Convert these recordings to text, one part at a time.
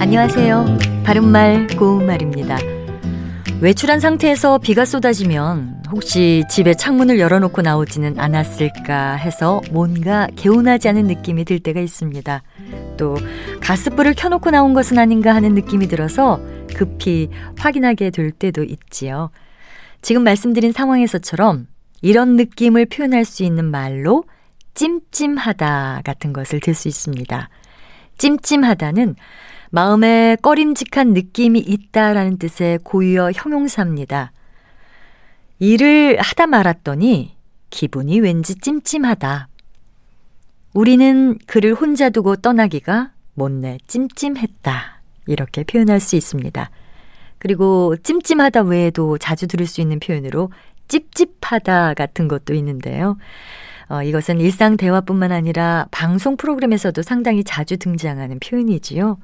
안녕하세요. 바른말 고운말입니다. 외출한 상태에서 비가 쏟아지면 혹시 집에 창문을 열어놓고 나오지는 않았을까 해서 뭔가 개운하지 않은 느낌이 들 때가 있습니다. 또 가스불을 켜놓고 나온 것은 아닌가 하는 느낌이 들어서 급히 확인하게 될 때도 있지요. 지금 말씀드린 상황에서처럼 이런 느낌을 표현할 수 있는 말로 찜찜하다 같은 것을 들 수 있습니다. 찜찜하다는 마음에 꺼림직한 느낌이 있다라는 뜻의 고유어 형용사입니다. 일을 하다 말았더니 기분이 왠지 찜찜하다. 우리는 그를 혼자 두고 떠나기가 못내 찜찜했다. 이렇게 표현할 수 있습니다. 그리고 찜찜하다 외에도 자주 들을 수 있는 표현으로 찝찝하다 같은 것도 있는데요. 어, 이것은 일상 대화뿐만 아니라 방송 프로그램에서도 상당히 자주 등장하는 표현이지요.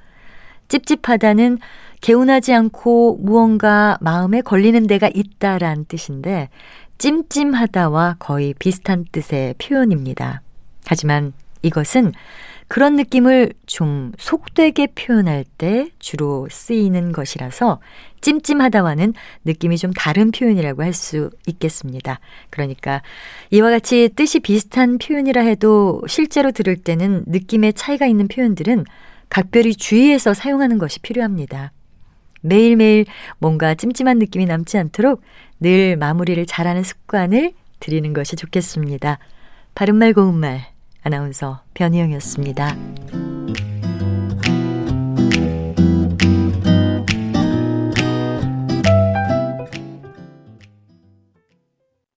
찝찝하다는 개운하지 않고 무언가 마음에 걸리는 데가 있다란 뜻인데 찜찜하다와 거의 비슷한 뜻의 표현입니다. 하지만 이것은 그런 느낌을 좀 속되게 표현할 때 주로 쓰이는 것이라서 찜찜하다와는 느낌이 좀 다른 표현이라고 할 수 있겠습니다. 그러니까 이와 같이 뜻이 비슷한 표현이라 해도 실제로 들을 때는 느낌의 차이가 있는 표현들은 각별히 주의해서 사용하는 것이 필요합니다. 매일매일 뭔가 찜찜한 느낌이 남지 않도록 늘 마무리를 잘하는 습관을 들이는 것이 좋겠습니다. 바른말 고운말 아나운서 변희영이었습니다.